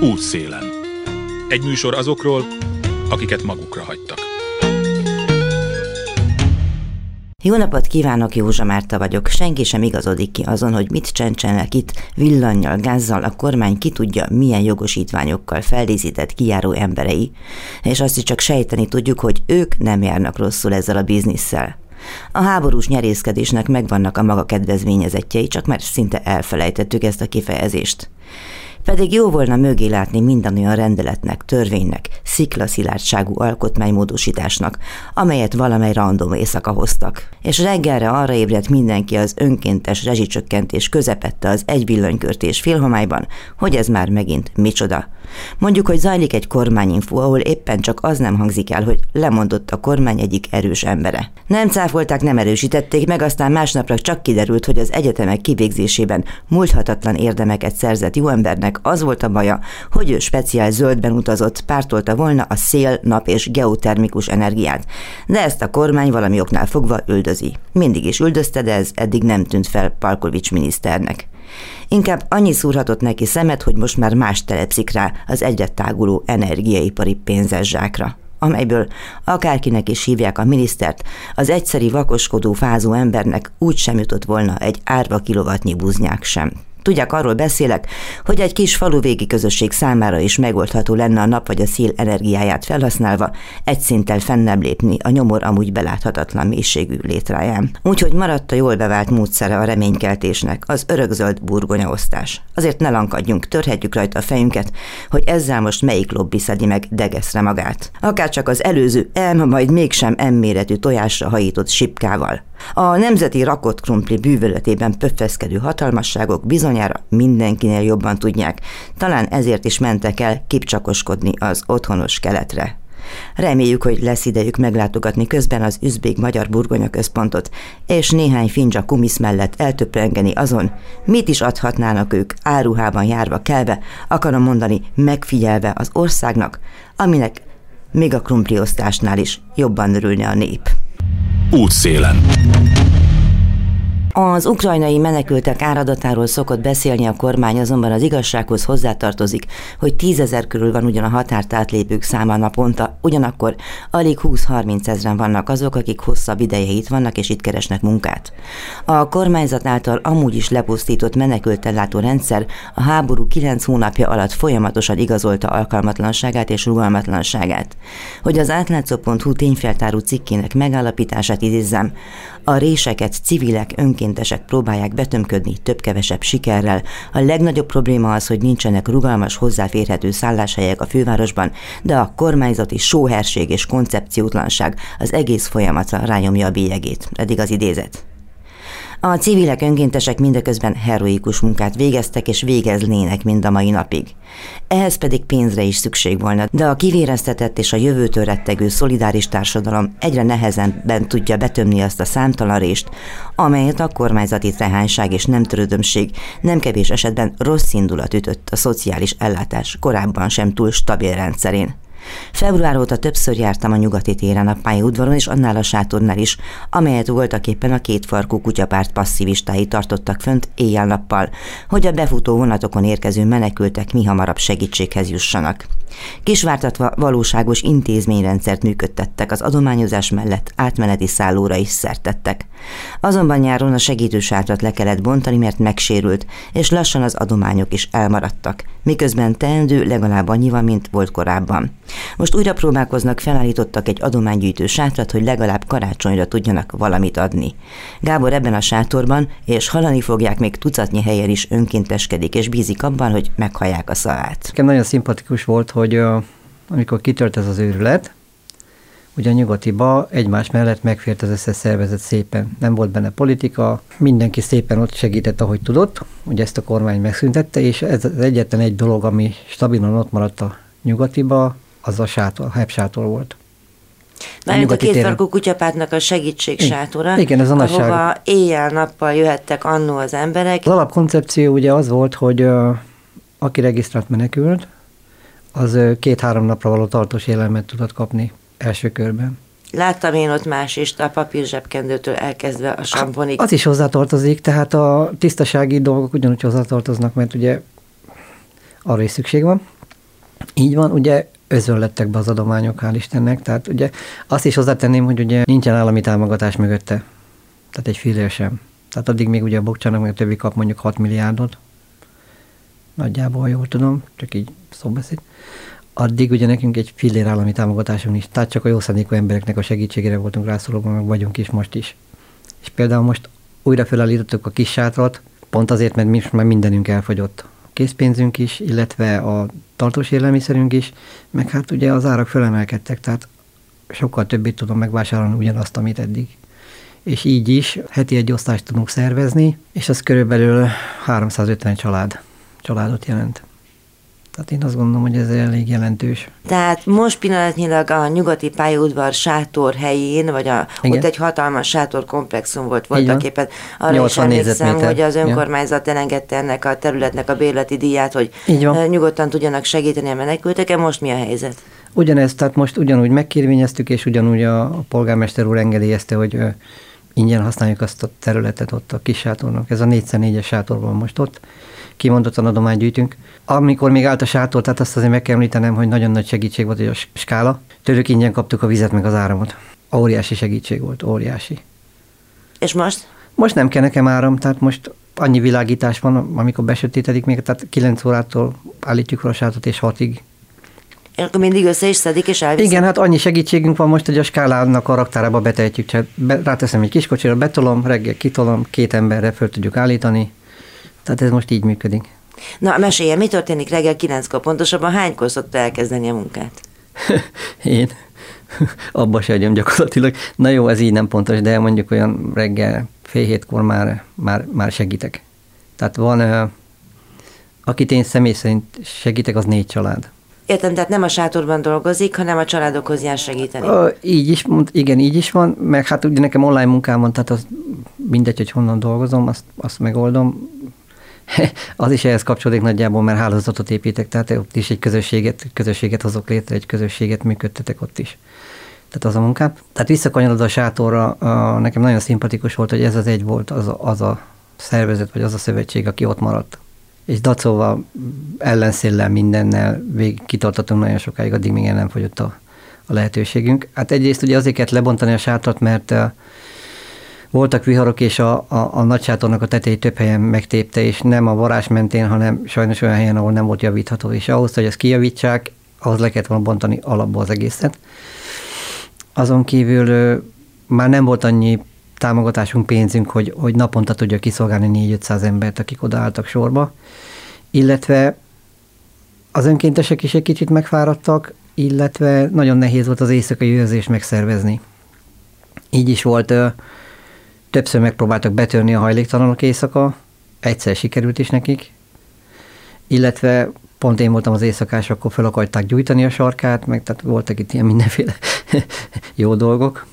Útszélen. Egy műsor azokról, akiket magukra hagytak. Jó napot kívánok, Józsa Márta vagyok. Senki sem igazodik ki azon, hogy mit csencsenek itt villannyal, gázzal, a kormány ki tudja, milyen jogosítványokkal feldíszített kijáró emberei, és azt is csak sejteni tudjuk, hogy ők nem járnak rosszul ezzel a bizniszsel. A háborús nyerészkedésnek megvannak a maga kedvezményezettjei, csak már szinte elfelejtettük ezt a kifejezést. Pedig jó volna mögé látni minden olyan rendeletnek, törvénynek, sziklaszilárdságú alkotmánymódosításnak, amelyet valamely random éjszaka hoztak. És reggelre arra ébredt mindenki az önkéntes rezsicsökkentés közepette az egy villanykörtés félhomályban, hogy ez már megint micsoda. Mondjuk, hogy zajlik egy kormányinfo, ahol éppen csak az nem hangzik el, hogy lemondott a kormány egyik erős embere. Nem cáfolták, nem erősítették meg, aztán másnapra csak kiderült, hogy az egyetemek kivégzésében múlthatatlan érdemeket szerzett jó embernek az volt a baja, hogy ő speciál zöldben utazott, pártolta volna a szél, nap és geotermikus energiát. De ezt a kormány valami oknál fogva üldözi. Mindig is üldözte, de ez eddig nem tűnt fel Palkovics miniszternek. Inkább annyi szúrhatott neki szemet, hogy most már más telepszik rá az egyre táguló energiaipari pénzes zsákra amelyből akárkinek is hívják a minisztert, az egyszeri vakoskodó fázó embernek úgy sem jutott volna egy árva kilovatnyi buznyák sem. Tudják, arról beszélek, hogy egy kis faluvégi közösség számára is megoldható lenne a nap vagy a szél energiáját felhasználva egy szinttel fennebb lépni a nyomor amúgy beláthatatlan mélységű létráján. Úgyhogy maradt a jól bevált módszere a reménykeltésnek, az örökzöld burgonyaosztás. Azért ne lankadjunk, törhetjük rajta a fejünket, hogy ezzel most melyik lobby szedi meg degeszre magát. Akár csak az előző M, majd mégsem M méretű tojásra hajított sipkával. A nemzeti rakott krumpli bűvöletében pöffeszkedő hatalmasságok bizonyára mindenkinél jobban tudják, talán ezért is mentek el kipcsakoskodni az otthonos keletre. Reméljük, hogy lesz idejük meglátogatni közben az üzbék-magyar burgonya központot, és néhány findzsa kumisz mellett eltöprengeni azon, mit is adhatnának ők áruhában járva kelve, akarom mondani, megfigyelve az országnak, aminek még a krumpliosztásnál is jobban örülne a nép. Útszélen. Az ukrajnai menekültek áradatáról szokott beszélni a kormány, azonban az igazsághoz hozzátartozik, hogy tízezer körül van ugyan a határt átlépők száma naponta, ugyanakkor alig 20-30 ezeren vannak azok, akik hosszabb ideje itt vannak és itt keresnek munkát. A kormányzat által amúgy is lepusztított menekültellátó rendszer a háború 9 hónapja alatt folyamatosan igazolta alkalmatlanságát és rugalmatlanságát. Hogy az átlátszó.hu tényfeltáró cikkének megállapítását idézzem, a réseket civilek, önkéntesek próbálják betömködni több-kevesebb sikerrel. A legnagyobb probléma az, hogy nincsenek rugalmas, hozzáférhető szálláshelyek a fővárosban, de a kormányzati sóherség és koncepciótlanság az egész folyamatra rányomja a bélyegét. Eddig az idézet. A civilek önkéntesek mindeközben heroikus munkát végeztek és végeznének mind a mai napig. Ehhez pedig pénzre is szükség volna, de a kivéreztetett és a jövőtől rettegő szolidáris társadalom egyre nehezenben tudja betömni azt a számtalan rést, amelyet a kormányzati trehányság és nem törődömség nem kevés esetben rossz indulat ütött a szociális ellátás korábban sem túl stabil rendszerén. Február óta többször jártam a nyugati téren a pályaudvaron és annál a sátornál is, amelyet voltak éppen a kétfarkú kutyapárt passzivistái tartottak fönt éjjel-nappal, hogy a befutó vonatokon érkező menekültek mi hamarabb segítséghez jussanak. Kisvártatva valóságos intézményrendszert működtettek, az adományozás mellett átmeneti szállóra is szertettek. Azonban nyáron a segítősátrat le kellett bontani, mert megsérült, és lassan az adományok is elmaradtak, miközben teendő legalább annyi van, mint volt korábban. Most újra próbálkoznak, felállítottak egy adománygyűjtő sátrat, hogy legalább karácsonyra tudjanak valamit adni. Gábor ebben a sátorban, és halani fogják még tucatnyi helyen is önkénteskedik, és bízik abban, hogy meghallják a szavát. Nekem nagyon szimpatikus volt, hogy amikor kitört ez az őrület, ugye a nyugatiba egymás mellett megfért az összes szervezet szépen. Nem volt benne politika, mindenki szépen ott segített, ahogy tudott, ugye ezt a kormány megszüntette, és ez az egyetlen egy dolog, ami stabilan ott maradt a nyugatiba, az a sátor, a sátor volt. Mármint a, a kétfarkú kutyapártnak a segítség sátora, Igen, ez a ahova éjjel-nappal jöhettek annó az emberek. Az alapkoncepció ugye az volt, hogy uh, aki regisztrált menekült, az uh, két-három napra való tartós élelmet tudott kapni első körben. Láttam én ott más is, a papír zsebkendőtől elkezdve a samponig. Az is hozzátartozik, tehát a tisztasági dolgok ugyanúgy hozzátartoznak, mert ugye arra is szükség van. Így van, ugye özönlettek be az adományok, hál' Istennek. Tehát ugye azt is hozzátenném, hogy ugye nincsen állami támogatás mögötte. Tehát egy fillér sem. Tehát addig még ugye a Bokcsának meg a többi kap mondjuk 6 milliárdot. Nagyjából, ha jól tudom, csak így szóbeszéd. Addig ugye nekünk egy fillér állami támogatásunk is. Tehát csak a jó szándékú embereknek a segítségére voltunk rászorulva, meg vagyunk is most is. És például most újra felállítottuk a kis sátrat, pont azért, mert mi már mindenünk elfogyott készpénzünk is, illetve a tartós élelmiszerünk is, meg hát ugye az árak felemelkedtek, tehát sokkal többit tudom megvásárolni ugyanazt, amit eddig. És így is heti egy osztályt tudunk szervezni, és az körülbelül 350 család, családot jelent. Tehát én azt gondolom, hogy ez elég jelentős. Tehát most pillanatnyilag a nyugati pályaudvar sátor helyén, vagy a, ott egy hatalmas sátor komplexum volt voltak éppen. Arra is emlékszem, hogy az önkormányzat ja. elengedte ennek a területnek a bérleti díját, hogy nyugodtan tudjanak segíteni a menekülteken. Most mi a helyzet? Ugyanezt, tehát most ugyanúgy megkérvényeztük, és ugyanúgy a, a polgármester úr engedélyezte, hogy ö, ingyen használjuk azt a területet ott a kis sátornak. Ez a 4x4-es sátor van most ott kimondottan adományt gyűjtünk. Amikor még állt a sátor, tehát azt azért meg kell említenem, hogy nagyon nagy segítség volt hogy a skála. Tőlük ingyen kaptuk a vizet meg az áramot. Óriási segítség volt, óriási. És most? Most nem kell nekem áram, tehát most annyi világítás van, amikor besötétedik még, tehát 9 órától állítjuk a sátot és 6-ig. És akkor mindig össze is szedik és elviszik? Igen, hát annyi segítségünk van most, hogy a skálának a raktárába betehetjük. Csak be, ráteszem egy kis kocsira, betolom, reggel kitolom, két emberre föl tudjuk állítani, tehát ez most így működik. Na, mesélje, mi történik reggel kilenckor? Pontosabban hánykor szokta elkezdeni a munkát? Én? Abba se hagyom gyakorlatilag. Na jó, ez így nem pontos, de mondjuk olyan reggel fél hétkor már, már, már segítek. Tehát van, akit én személy szerint segítek, az négy család. Értem, tehát nem a sátorban dolgozik, hanem a családokhoz jár segíteni. A, így is, igen, így is van, meg hát ugye nekem online munkám van, tehát az mindegy, hogy honnan dolgozom, azt, azt megoldom. az is ehhez kapcsolódik nagyjából, mert hálózatot építek, tehát ott is egy közösséget, közösséget hozok létre, egy közösséget működtetek ott is. Tehát az a munkám. Tehát visszakanyarodva a sátorra, a, nekem nagyon szimpatikus volt, hogy ez az egy volt az a, az a szervezet, vagy az a szövetség, aki ott maradt. És dacóval, ellenszéllel, mindennel végig kitartottunk nagyon sokáig, addig még el nem fogyott a, a lehetőségünk. Hát egyrészt ugye azért kellett lebontani a sátrat, mert voltak viharok, és a, a, a nagysátornak a tetejét több helyen megtépte, és nem a varázs mentén, hanem sajnos olyan helyen, ahol nem volt javítható. És ahhoz, hogy ezt kijavítsák, ahhoz le kellett volna bontani alapból az egészet. Azon kívül már nem volt annyi támogatásunk, pénzünk, hogy, hogy naponta tudja kiszolgálni 4-500 embert, akik odaálltak sorba, illetve az önkéntesek is egy kicsit megfáradtak, illetve nagyon nehéz volt az éjszakai őrzést megszervezni. Így is volt Többször megpróbáltak betörni a hajléktalanok éjszaka, egyszer sikerült is nekik, illetve pont én voltam az éjszakás, akkor fel akarták gyújtani a sarkát, meg tehát voltak itt ilyen mindenféle jó dolgok.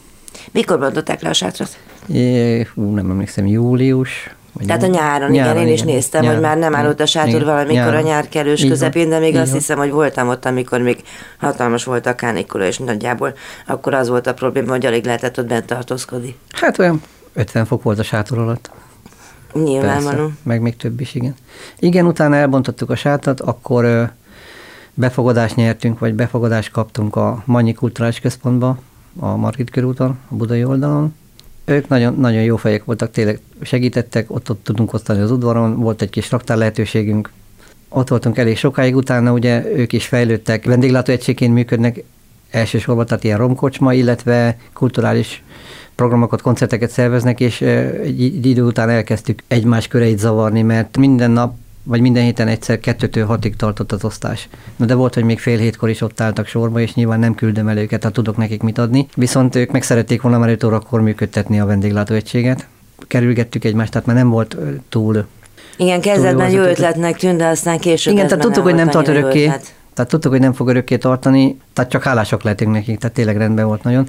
Mikor bontották le a sátrat? É, hú, nem emlékszem, július. Tehát a nyáron, nyáron igen, én is igen, néztem, nyáron, hogy már nem állott a sátor igen, valamikor nyáron. a nyár kerős közepén, de még így azt van. hiszem, hogy voltam ott, amikor még hatalmas volt a kánikula, és nagyjából akkor az volt a probléma, hogy alig lehetett ott bent tartózkodni. Hát olyan 50 fok volt a sátor alatt. Nyilvánvaló. meg még több is, igen. Igen, utána elbontottuk a sátrat, akkor befogadást nyertünk, vagy befogadást kaptunk a Manyi Kulturális Központba, a Margit körúton, a budai oldalon. Ők nagyon, nagyon jó fejek voltak, tényleg segítettek, ott, ott tudunk osztani az udvaron, volt egy kis raktár lehetőségünk, ott voltunk elég sokáig, utána ugye ők is fejlődtek, vendéglátóegységként működnek elsősorban, tehát ilyen romkocsma, illetve kulturális programokat, koncerteket szerveznek, és egy idő után elkezdtük egymás köreit zavarni, mert minden nap vagy minden héten egyszer kettőtől hatig tartott az osztás. Na de volt, hogy még fél hétkor is ott álltak sorba, és nyilván nem küldöm el őket, tehát tudok nekik mit adni. Viszont ők meg szerették volna már 5 órakor működtetni a vendéglátóegységet. Kerülgettük egymást, tehát már nem volt túl igen, kezdetben jó ötletnek tűnt, de aztán később Igen, tehát tudtuk, hogy nem tart örökké. Ötlet. Tehát tudtuk, hogy nem fog örökké tartani, tehát csak hálások lehetünk nekik, tehát tényleg rendben volt nagyon.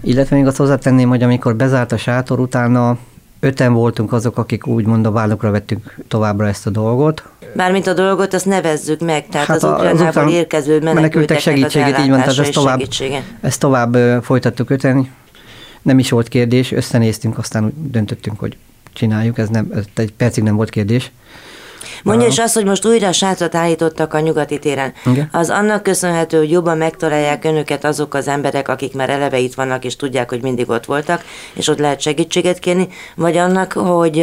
Illetve még azt hozzátenném, hogy amikor bezárt a sátor, utána öten voltunk azok, akik úgymond a vállukra vettük továbbra ezt a dolgot. Mármint a dolgot, azt nevezzük meg, tehát hát az Ukrajnából érkező menekültek segítséget, így van, tehát ezt tovább, ezt tovább folytattuk öten. Nem is volt kérdés, összenéztünk, aztán úgy döntöttünk, hogy csináljuk, ez, nem, ez egy percig nem volt kérdés. Mondja is azt, hogy most újra sátrat állítottak a nyugati téren. Igen. Az annak köszönhető, hogy jobban megtalálják önöket azok az emberek, akik már eleve itt vannak, és tudják, hogy mindig ott voltak, és ott lehet segítséget kérni, vagy annak, hogy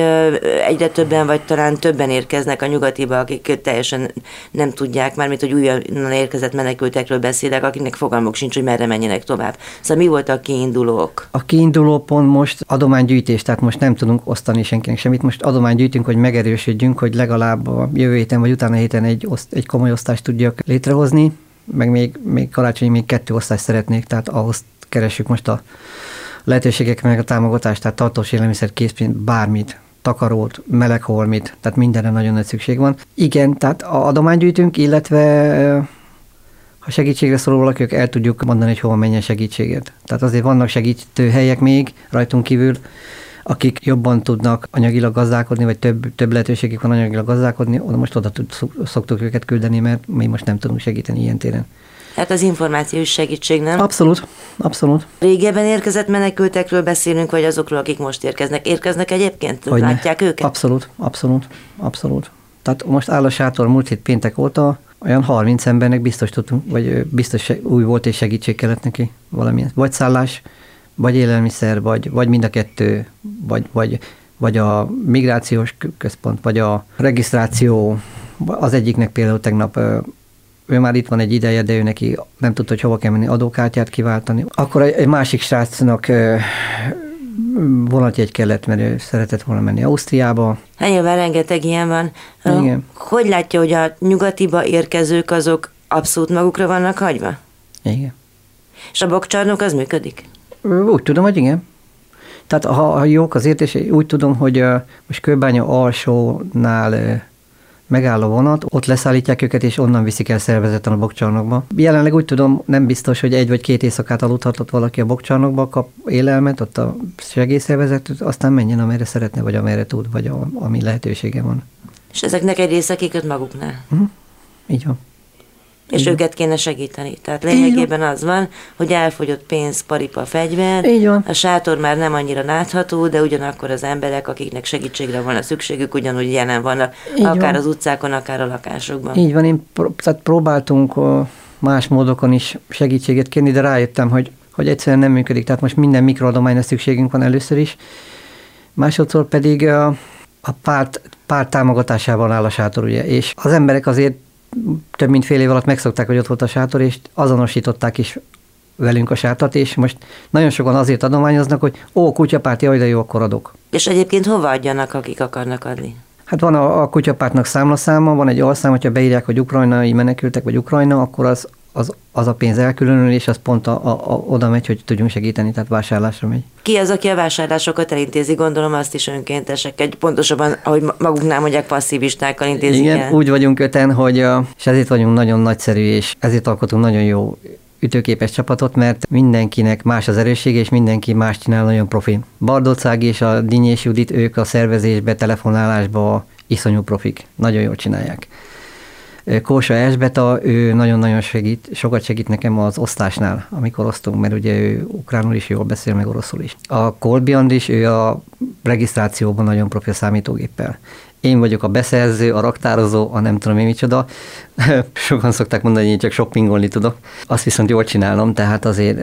egyre többen, vagy talán többen érkeznek a nyugatiba, akik teljesen nem tudják, mármint, hogy újonnan érkezett menekültekről beszélek, akiknek fogalmuk sincs, hogy merre menjenek tovább. Szóval mi volt a kiindulók? A kiinduló pont most adománygyűjtés, tehát most nem tudunk osztani senkinek semmit, most adománygyűjtünk, hogy megerősödjünk, hogy legalább a jövő héten vagy utána héten egy, oszt, egy komoly osztást tudjak létrehozni, meg még, még karácsony még kettő osztást szeretnék, tehát ahhoz keressük most a lehetőségek meg a támogatást, tehát tartós élelmiszer, készpénzt, bármit, takarót, melegholmit, tehát mindenre nagyon nagy szükség van. Igen, tehát a adománygyűjtünk, illetve ha segítségre szorul valaki, el tudjuk mondani, hogy hova menjen segítséget. Tehát azért vannak segítő helyek még rajtunk kívül, akik jobban tudnak anyagilag gazdálkodni, vagy több, több lehetőségük van anyagilag gazdálkodni, oda most oda tud, szoktuk őket küldeni, mert mi most nem tudunk segíteni ilyen téren. Hát az információs segítség, nem? Abszolút, abszolút. Régebben érkezett menekültekről beszélünk, vagy azokról, akik most érkeznek. Érkeznek egyébként? Hogyne. Látják őket? Abszolút, abszolút, abszolút. Tehát most áll a sátor múlt hét péntek óta, olyan 30 embernek biztos tudtunk, vagy biztos új volt és segítség kellett neki valamilyen. Vagy szállás, vagy élelmiszer, vagy, vagy mind a kettő, vagy, vagy, vagy a migrációs kö- központ, vagy a regisztráció, az egyiknek például tegnap ő már itt van egy ideje, de ő neki nem tudta, hogy hova kell menni adókártyát kiváltani. Akkor egy, másik srácnak vonatjegy kellett, mert ő szeretett volna menni Ausztriába. Hát nyilván rengeteg ilyen van. Igen. Hogy látja, hogy a nyugatiba érkezők azok abszolút magukra vannak hagyva? Igen. És a bokcsarnok az működik? Úgy tudom, hogy igen. Tehát ha, ha jók az értései, úgy tudom, hogy most Kőbánya alsónál ö, megáll a vonat, ott leszállítják őket, és onnan viszik el szervezetten a bokcsarnokba. Jelenleg úgy tudom, nem biztos, hogy egy vagy két éjszakát aludhatott valaki a bokcsarnokba, kap élelmet, ott a segélyszervezet, aztán menjen, amerre szeretne, vagy amerre tud, vagy a, ami lehetősége van. És ezeknek egy része kiköt maguknál. Így van. És őket kéne segíteni. Tehát lényegében az van, hogy elfogyott pénz, paripa, fegyver, van. a sátor már nem annyira látható, de ugyanakkor az emberek, akiknek segítségre volna szükségük, ugyanúgy jelen vannak, Így akár van. az utcákon, akár a lakásokban. Így van, én pró- tehát próbáltunk más módokon is segítséget kérni, de rájöttem, hogy, hogy egyszerűen nem működik. Tehát most minden mikroadományra szükségünk van először is. Másodszor pedig ö, a párt, párt támogatásával áll a sátor, ugye, és az emberek azért több mint fél év alatt megszokták, hogy ott volt a sátor, és azonosították is velünk a sátrat, és most nagyon sokan azért adományoznak, hogy ó, kutyapárt, jaj, de jó, akkor adok. És egyébként hova adjanak, akik akarnak adni? Hát van a, a kutyapártnak számlaszáma, van egy alszám, hogyha beírják, hogy ukrajnai menekültek, vagy Ukrajna, akkor az, az, az a pénz elkülönül, és az pont a, a, a, oda megy, hogy tudjunk segíteni, tehát vásárlásra megy. Ki az, aki a vásárlásokat elintézi? Gondolom azt is önkéntesek, egy pontosabban, ahogy ma- maguknál mondják, passzívistákkal intézik Igen, el. úgy vagyunk öten, hogy és ezért vagyunk nagyon nagyszerű, és ezért alkotunk nagyon jó ütőképes csapatot, mert mindenkinek más az erőssége, és mindenki más csinál nagyon profi. Bardocág és a Dinyés Judit, ők a szervezésbe, telefonálásba iszonyú profik. Nagyon jól csinálják. Kósa Esbeta, ő nagyon-nagyon segít, sokat segít nekem az osztásnál, amikor osztunk, mert ugye ő ukránul is jól beszél, meg oroszul is. A Kolbiand is, ő a regisztrációban nagyon profi a számítógéppel. Én vagyok a beszerző, a raktározó, a nem tudom én micsoda. Sokan szokták mondani, hogy én csak shoppingolni tudok. Azt viszont jól csinálom, tehát azért...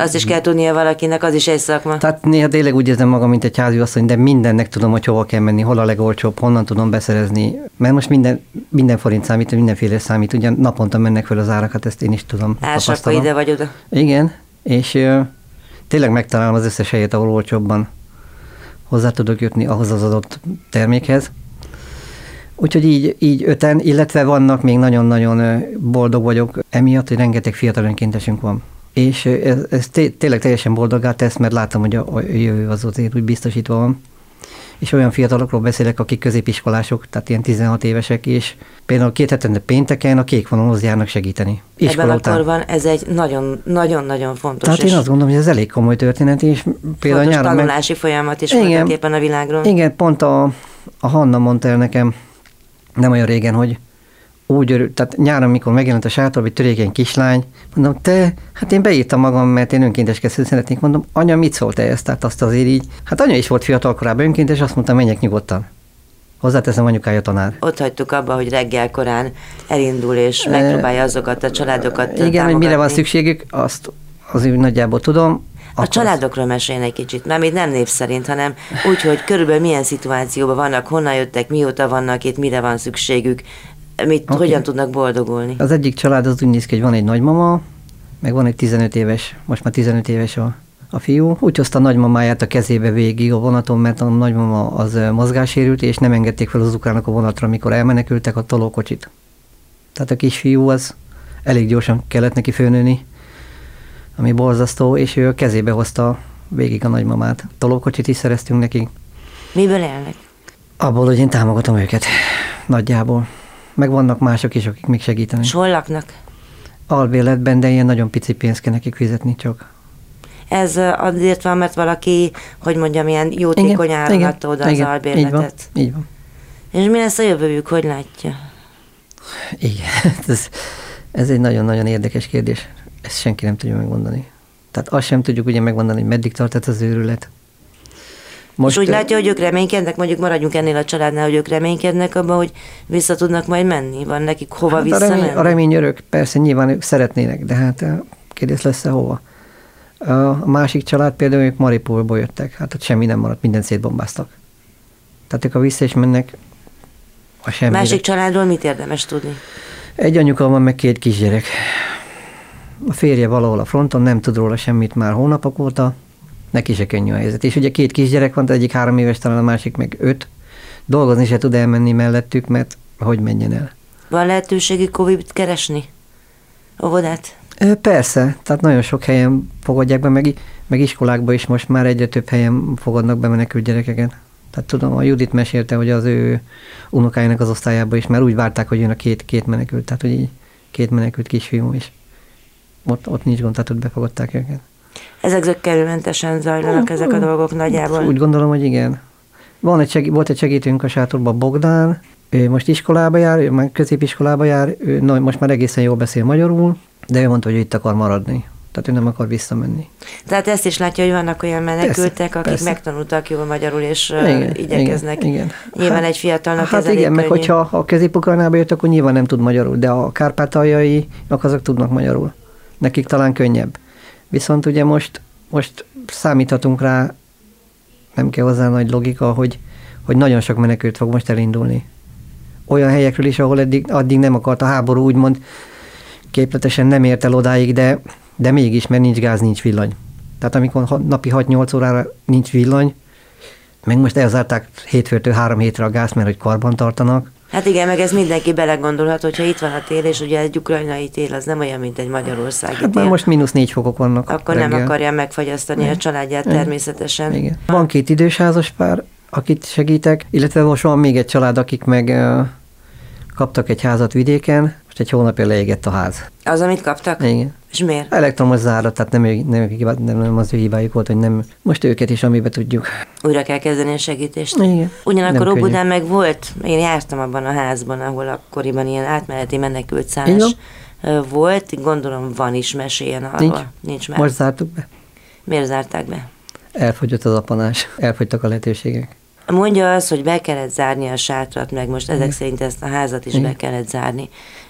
Azt is kell tudnia valakinek, az is egy szakma. tehát néha tényleg úgy érzem magam, mint egy házi asszony, de mindennek tudom, hogy hova kell menni, hol a legolcsóbb, honnan tudom beszerezni. Mert most minden, minden forint számít, mindenféle számít, ugye naponta mennek fel az árak, hát ezt én is tudom. Ásakka ide vagy oda. Igen, és tényleg megtalálom az összes helyet, ahol olcsóbban hozzá tudok jutni ahhoz az adott termékhez. Úgyhogy így, így öten, illetve vannak még nagyon-nagyon boldog vagyok emiatt, hogy rengeteg fiatal önkéntesünk van. És ez, ez té- tényleg teljesen boldogá tesz, mert látom, hogy a, a jövő az azért úgy biztosítva van. És olyan fiatalokról beszélek, akik középiskolások, tehát ilyen 16 évesek, és például két hetente pénteken a kék vonalhoz járnak segíteni. Ebben Iskola a után. korban ez egy nagyon-nagyon-nagyon fontos Tehát én azt gondolom, hogy ez elég komoly történet, és például nyáron meg... tanulási folyamat is Igen. a világról. Igen, pont a, a Hanna mondta el nekem nem olyan régen, hogy úgy örül, tehát nyáron, mikor megjelent a sátor, hogy törékeny kislány, mondom, te, hát én beírtam magam, mert én önkénteskedni szeretnék, mondom, anya, mit szólt ezt? Tehát azt azért így, hát anya is volt fiatal korában önkéntes, azt mondta, menjek nyugodtan. Hozzáteszem, anyukája tanár. Ott hagytuk abba, hogy reggel korán elindul, és megpróbálja azokat a családokat Igen, hogy mire támogatni. van szükségük, azt azért nagyjából tudom. A családokról meséljen egy kicsit, mert még nem név szerint, hanem úgy, hogy körülbelül milyen szituációban vannak, honnan jöttek, mióta vannak itt, mire van szükségük, mit, okay. hogyan tudnak boldogulni. Az egyik család az úgy néz ki, hogy van egy nagymama, meg van egy 15 éves, most már 15 éves a, a fiú. Úgy hozta a nagymamáját a kezébe végig a vonaton, mert a nagymama az mozgássérült, és nem engedték fel az ukránok a vonatra, amikor elmenekültek a tolókocsit. Tehát a kisfiú az elég gyorsan kellett neki főnőni, ami borzasztó, és ő a kezébe hozta végig a nagymamát. Tolókocsit is szereztünk nekik. Miből élnek? Abból, hogy én támogatom őket. Nagyjából. Meg vannak mások is, akik még segítenek. És hol laknak? Albérletben, de ilyen nagyon pici pénzt kell nekik fizetni csak. Ez azért van, mert valaki, hogy mondjam, ilyen jótékony áron adta oda az így van, albérletet. így van. És mi lesz a jövőjük, hogy látja? Igen, ez, ez egy nagyon-nagyon érdekes kérdés. Ezt senki nem tudja megmondani. Tehát azt sem tudjuk ugye megmondani, hogy meddig tart ez az őrület. Most és úgy látja, hogy ők reménykednek, mondjuk maradjunk ennél a családnál, hogy ők reménykednek abban, hogy vissza tudnak majd menni? Van nekik hova hát a, visszamenni? remény, a remény örök, persze nyilván ők szeretnének, de hát kérdés lesz-e hova. A másik család például, ők Maripolból jöttek, hát ott semmi nem maradt, mindent szétbombáztak. Tehát ők a vissza is mennek a semmire. Másik családról mit érdemes tudni? Egy anyuka van, meg két kisgyerek. A férje valahol a fronton, nem tud róla semmit már hónapok óta, neki se könnyű a helyzet. És ugye két kisgyerek van, az egyik három éves, talán a másik meg öt. Dolgozni se tud elmenni mellettük, mert hogy menjen el. Van lehetőségük covid keresni? Óvodát? Persze, tehát nagyon sok helyen fogadják be, meg, meg iskolákba is most már egyre több helyen fogadnak be menekült gyerekeket. Tehát tudom, a Judit mesélte, hogy az ő unokájának az osztályába is, mert úgy várták, hogy jön a két, két menekült, tehát hogy így két menekült kisfiú is. Ott, ott nincs gond, tehát ott befogadták őket. Ezek zöggenőmentesen zajlanak ezek a dolgok nagyjából. Úgy gondolom, hogy igen. Van egy segí- volt egy segítőnk a sátorban, Bogdán, ő most iskolába jár, ő már középiskolába jár, ő na, most már egészen jól beszél magyarul, de ő mondta, hogy itt akar maradni. Tehát ő nem akar visszamenni. Tehát ezt is látja, hogy vannak olyan menekültek, Persze, akik persze. megtanultak jól magyarul, és igen, igyekeznek. igen, igen. Nyilván Hát- egy fiatalnak Hát ez elég igen, meg könnyű. hogyha a közép jött, akkor nyilván nem tud magyarul, de a kárpátaljaiak azok tudnak magyarul. Nekik talán könnyebb. Viszont ugye most, most számíthatunk rá, nem kell hozzá nagy logika, hogy, hogy nagyon sok menekült fog most elindulni. Olyan helyekről is, ahol eddig, addig nem akart a háború, úgymond képletesen nem ért el odáig, de, de mégis, mert nincs gáz, nincs villany. Tehát amikor napi 6-8 órára nincs villany, meg most elzárták hétfőtől három hétre a gáz, mert hogy karban tartanak. Hát igen, meg ez mindenki belegondolhat, hogyha itt van a tél, és ugye egy ukrajnai tél az nem olyan, mint egy magyarországi Hát tél. most mínusz négy fokok vannak. Akkor reggel. nem akarja megfagyasztani a családját Igen. természetesen. Igen. Van két idős házas pár, akit segítek, illetve most van még egy család, akik meg kaptak egy házat vidéken, most egy hónapja leégett a ház. Az, amit kaptak? Igen. És miért? Elektromos zárat, tehát nem, ő- nem, nem, nem az ő hibájuk volt, hogy nem. Most őket is, amibe tudjuk. Újra kell kezdeni a segítést. Igen. Ugyanakkor. Óbudán meg volt, én jártam abban a házban, ahol akkoriban ilyen átmeneti menekült szállás volt, gondolom van is, meséljen arról. Nincs. Nincs már. Most zártuk be. Miért zárták be? Elfogyott az apanás, elfogytak a lehetőségek. Mondja az, hogy be kellett zárni a sátrat, meg most ezek szerint ezt a házat is be Igen. kellett zárni.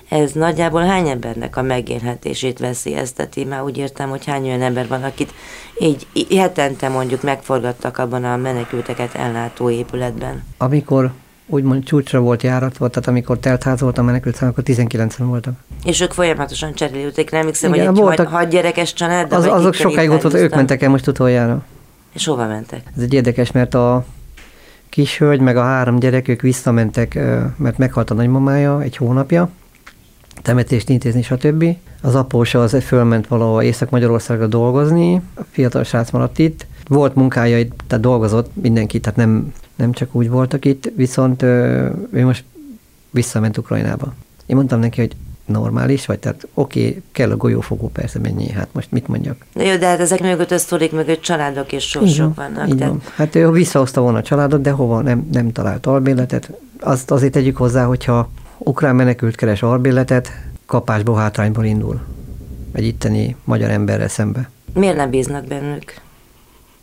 Ez nagyjából hány embernek a megélhetését veszélyezteti? Már úgy értem, hogy hány olyan ember van, akit így hetente mondjuk megforgattak abban a menekülteket ellátó épületben. Amikor úgymond csúcsra volt járatva, tehát amikor telt ház volt a menekült akkor 19-en voltak. És ők folyamatosan cserélődték, nem hiszem, Igen, hogy egy voltak- hat gyerekes család, Az, azok sokáig ott voltak, ők mentek el most utoljára. És hova mentek? Ez egy érdekes, mert a kis hölgy, meg a három gyerek, ők visszamentek, mert meghalt a nagymamája egy hónapja, temetést intézni, stb. Az apósa az fölment valahol Észak-Magyarországra dolgozni, a fiatal srác maradt itt. Volt munkája, tehát dolgozott mindenki, tehát nem, nem csak úgy voltak itt, viszont ő most visszament Ukrajnába. Én mondtam neki, hogy normális vagy, tehát oké, okay, kell a golyófogó, persze mennyi, hát most mit mondjak. Na jó, de hát ezek mögött a sztorik mögött családok és Így sorsok van, vannak. Így tehát van. Hát ő visszahozta volna a családot, de hova nem, nem talált albérletet. Azt azért tegyük hozzá, hogyha ukrán menekült keres albérletet, kapásból, hátrányból indul egy itteni magyar emberrel szembe. Miért nem bíznak bennük?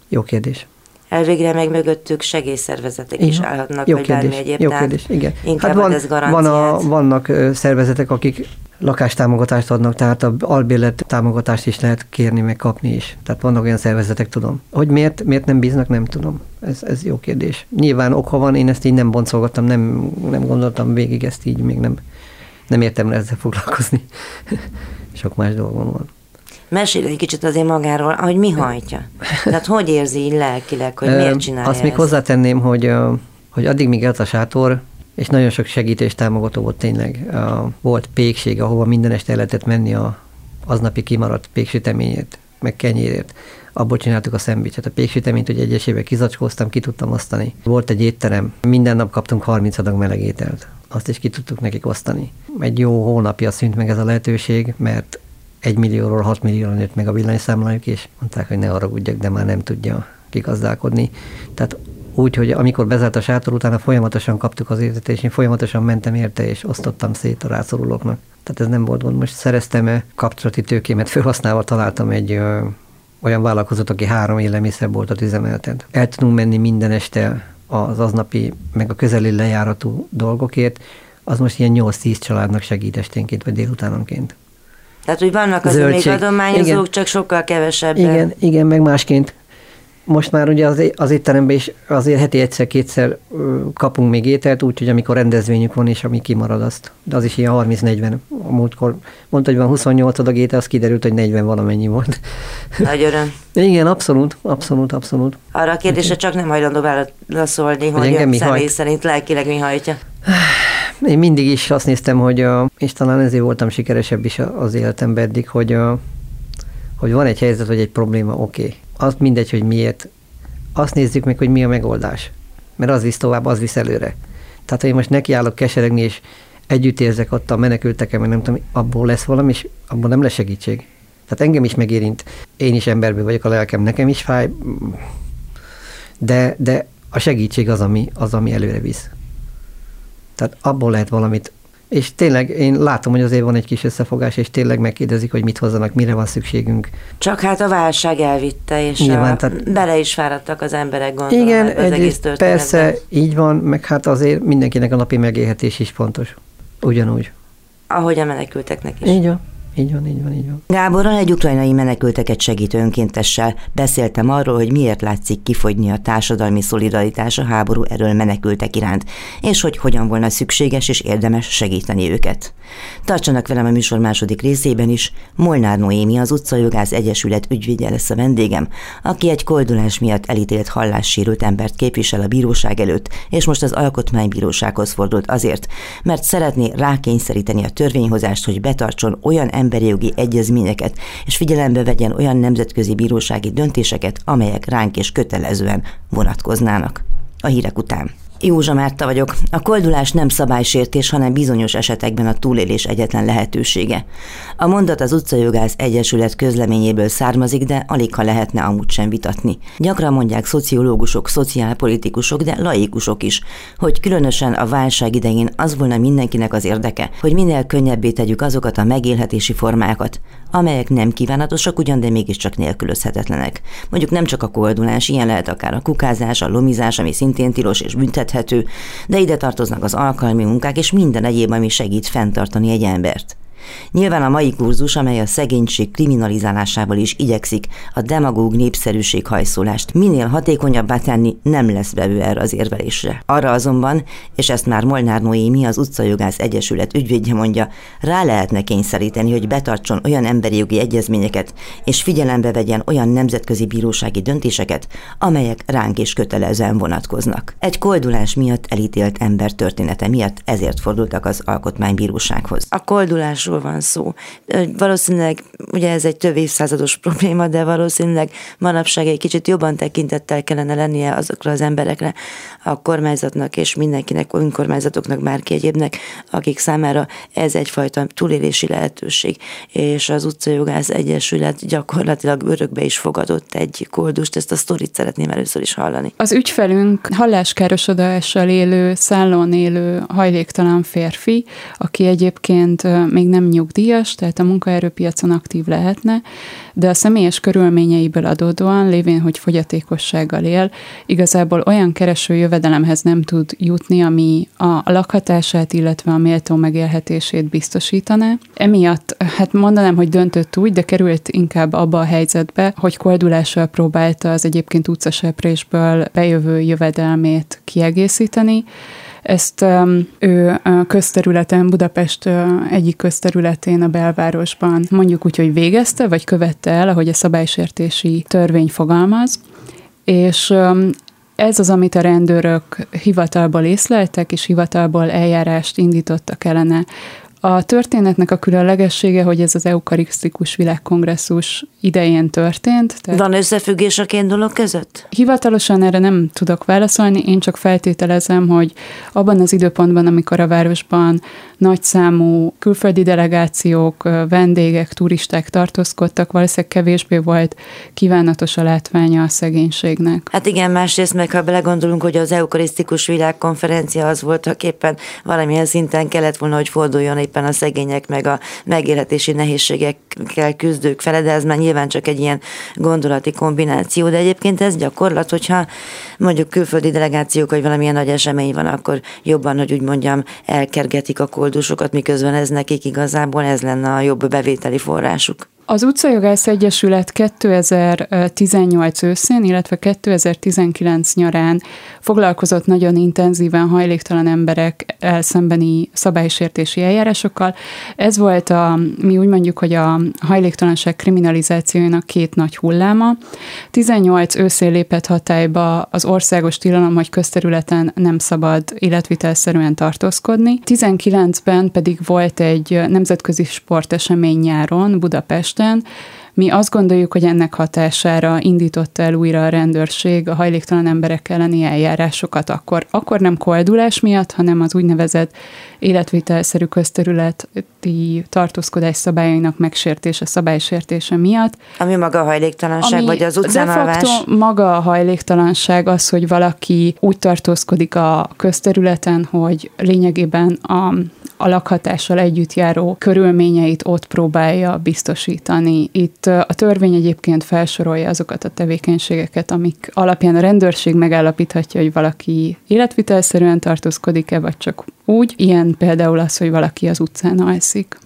Jó kérdés. Elvégre meg mögöttük segélyszervezetek is Igen. állhatnak, Jó vagy kérdés, bármi egyéb. jó kérdés, igen. Inkább hát van, ez van garanciát. a, vannak szervezetek, akik lakástámogatást adnak, tehát a albérlet támogatást is lehet kérni, meg kapni is. Tehát vannak olyan szervezetek, tudom. Hogy miért, miért nem bíznak, nem tudom. Ez, ez jó kérdés. Nyilván oka van, én ezt így nem boncolgattam, nem, nem gondoltam végig ezt így, még nem, nem értem le ezzel foglalkozni. Sok más dolgom van. Mesélj egy kicsit azért magáról, hogy mi hajtja. Tehát hogy érzi így lelkileg, hogy miért csinálja Azt még ezt? hozzátenném, hogy, hogy addig, míg élt a sátor, és nagyon sok segítés támogató volt tényleg. Volt pékség, ahova minden este el lehetett menni a aznapi kimaradt péksüteményét, meg kenyérét. Abból csináltuk a szendvicset. A péksüteményt ugye egyesével kizacskóztam, ki tudtam osztani. Volt egy étterem, minden nap kaptunk 30 adag meleg ételt. Azt is ki tudtuk nekik osztani. Egy jó hónapja szűnt meg ez a lehetőség, mert egy millióról 6 millióra nőtt meg a villanyszámlájuk, és mondták, hogy ne haragudjak, de már nem tudja kigazdálkodni. Tehát úgy, hogy amikor bezárt a sátor, utána folyamatosan kaptuk az értet, és én folyamatosan mentem érte, és osztottam szét a rászorulóknak. Tehát ez nem volt gond. Most szereztem kapcsolati tőkémet felhasználva, találtam egy ö, olyan vállalkozót, aki három élelmiszerboltot üzemeltet. El tudunk menni minden este az aznapi, meg a közeli lejáratú dolgokért, az most ilyen 8-10 családnak segít esténként, vagy délutánonként. Tehát, hogy vannak azért még Zöldség. adományozók, Igen. csak sokkal kevesebben. Igen, igen, meg másként. Most már ugye az, az étteremben is azért heti egyszer-kétszer kapunk még ételt, úgyhogy amikor rendezvényük van, és ami kimarad azt. De az is ilyen 30-40. A múltkor mondta, hogy van 28 adag étel, az kiderült, hogy 40 valamennyi volt. Nagy öröm. Igen, abszolút, abszolút, abszolút. Arra a kérdésre csak nem hajlandó válaszolni, hogy engem ön mi személy hajt? szerint lelkileg mi hajtja. Én mindig is azt néztem, hogy a, és talán ezért voltam sikeresebb is az életemben eddig, hogy, hogy van egy helyzet, vagy egy probléma, oké. Okay. Az mindegy, hogy miért. Azt nézzük meg, hogy mi a megoldás. Mert az visz tovább, az visz előre. Tehát, ha én most nekiállok keseregni, és együtt érzek ott a menekültekkel, meg nem tudom, abból lesz valami, és abból nem lesz segítség. Tehát engem is megérint. Én is emberből vagyok, a lelkem nekem is fáj, de, de a segítség az, ami, az, ami előre visz. Tehát abból lehet valamit. És tényleg én látom, hogy azért van egy kis összefogás, és tényleg megkérdezik, hogy mit hozzanak, mire van szükségünk. Csak hát a válság elvitte, és Nyilván, a, tehát- bele is fáradtak az emberek, gondolom, Igen, az egész persze így van, meg hát azért mindenkinek a napi megélhetés is fontos. Ugyanúgy. Ahogy a menekülteknek is. Így van, így van, így van, így van. Gáborral egy ukrajnai menekülteket segítő önkéntessel beszéltem arról, hogy miért látszik kifogyni a társadalmi szolidaritás a háború erről menekültek iránt, és hogy hogyan volna szükséges és érdemes segíteni őket. Tartsanak velem a műsor második részében is, Molnár Noémi, az Utcajogász Egyesület ügyvédje lesz a vendégem, aki egy koldulás miatt elítélt hallássérült embert képvisel a bíróság előtt, és most az Alkotmánybírósághoz fordult azért, mert szeretné rákényszeríteni a törvényhozást, hogy betartson olyan emberi jogi egyezményeket, és figyelembe vegyen olyan nemzetközi bírósági döntéseket, amelyek ránk és kötelezően vonatkoznának. A hírek után. Józsa Márta vagyok. A koldulás nem szabálysértés, hanem bizonyos esetekben a túlélés egyetlen lehetősége. A mondat az Utcajogász Egyesület közleményéből származik, de alig ha lehetne amúgy sem vitatni. Gyakran mondják szociológusok, szociálpolitikusok, de laikusok is, hogy különösen a válság idején az volna mindenkinek az érdeke, hogy minél könnyebbé tegyük azokat a megélhetési formákat, amelyek nem kívánatosak ugyan, de mégiscsak nélkülözhetetlenek. Mondjuk nem csak a koldulás, ilyen lehet akár a kukázás, a lomizás, ami szintén tilos és büntethető, de ide tartoznak az alkalmi munkák és minden egyéb, ami segít fenntartani egy embert. Nyilván a mai kurzus, amely a szegénység kriminalizálásával is igyekszik a demagóg népszerűség hajszolást minél hatékonyabbá tenni, nem lesz vevő erre az érvelésre. Arra azonban, és ezt már Molnár Noémi, az Utcajogász Egyesület ügyvédje mondja, rá lehetne kényszeríteni, hogy betartson olyan emberi jogi egyezményeket, és figyelembe vegyen olyan nemzetközi bírósági döntéseket, amelyek ránk is kötelezően vonatkoznak. Egy koldulás miatt elítélt ember története miatt ezért fordultak az alkotmánybírósághoz. A koldulásról van szó. Valószínűleg, ugye ez egy több évszázados probléma, de valószínűleg manapság egy kicsit jobban tekintettel kellene lennie azokra az emberekre, a kormányzatnak és mindenkinek, önkormányzatoknak, bárki egyébnek, akik számára ez egyfajta túlélési lehetőség. És az Utcajogász Egyesület gyakorlatilag örökbe is fogadott egy koldust, ezt a sztorit szeretném először is hallani. Az ügyfelünk halláskárosodással élő, szállón élő, hajléktalan férfi, aki egyébként még nem nem nyugdíjas, tehát a munkaerőpiacon aktív lehetne, de a személyes körülményeiből adódóan, lévén, hogy fogyatékossággal él, igazából olyan kereső jövedelemhez nem tud jutni, ami a lakhatását, illetve a méltó megélhetését biztosítaná. Emiatt, hát mondanám, hogy döntött úgy, de került inkább abba a helyzetbe, hogy koldulással próbálta az egyébként utcaseprésből bejövő jövedelmét kiegészíteni, ezt ő a közterületen, Budapest egyik közterületén a belvárosban mondjuk úgy, hogy végezte, vagy követte el, ahogy a szabálysértési törvény fogalmaz, és ez az, amit a rendőrök hivatalból észleltek, és hivatalból eljárást indítottak ellene a történetnek a különlegessége, hogy ez az eukarisztikus világkongresszus idején történt. Tehát Van összefüggés a két dolog között? Hivatalosan erre nem tudok válaszolni, én csak feltételezem, hogy abban az időpontban, amikor a városban nagyszámú külföldi delegációk, vendégek, turisták tartózkodtak, valószínűleg kevésbé volt kívánatos a látványa a szegénységnek. Hát igen, másrészt meg ha belegondolunk, hogy az eukarisztikus világkonferencia az voltak éppen valamilyen szinten kellett volna, hogy forduljon egy éppen a szegények meg a megélhetési nehézségekkel küzdők fele, de ez már nyilván csak egy ilyen gondolati kombináció, de egyébként ez gyakorlat, hogyha mondjuk külföldi delegációk, vagy valamilyen nagy esemény van, akkor jobban, hogy úgy mondjam, elkergetik a koldusokat, miközben ez nekik igazából ez lenne a jobb bevételi forrásuk. Az Utcajogász Egyesület 2018 őszén, illetve 2019 nyarán foglalkozott nagyon intenzíven hajléktalan emberek elszembeni szabálysértési eljárásokkal. Ez volt a, mi úgy mondjuk, hogy a hajléktalanság kriminalizációjának két nagy hulláma. 18 őszén lépett hatályba az országos tilalom, hogy közterületen nem szabad életvitelszerűen tartózkodni. 19-ben pedig volt egy nemzetközi sportesemény nyáron Budapest Budapesten. Mi azt gondoljuk, hogy ennek hatására indította el újra a rendőrség a hajléktalan emberek elleni eljárásokat, akkor, akkor nem koldulás miatt, hanem az úgynevezett életvitelszerű közterületi tartózkodás szabályainak megsértése, szabálysértése miatt. Ami maga a hajléktalanság, ami vagy az utcán de maga a hajléktalanság az, hogy valaki úgy tartózkodik a közterületen, hogy lényegében a a lakhatással együtt járó körülményeit ott próbálja biztosítani. Itt a törvény egyébként felsorolja azokat a tevékenységeket, amik alapján a rendőrség megállapíthatja, hogy valaki életvitelszerűen tartózkodik-e, vagy csak úgy. Ilyen például az, hogy valaki az utcán alszik.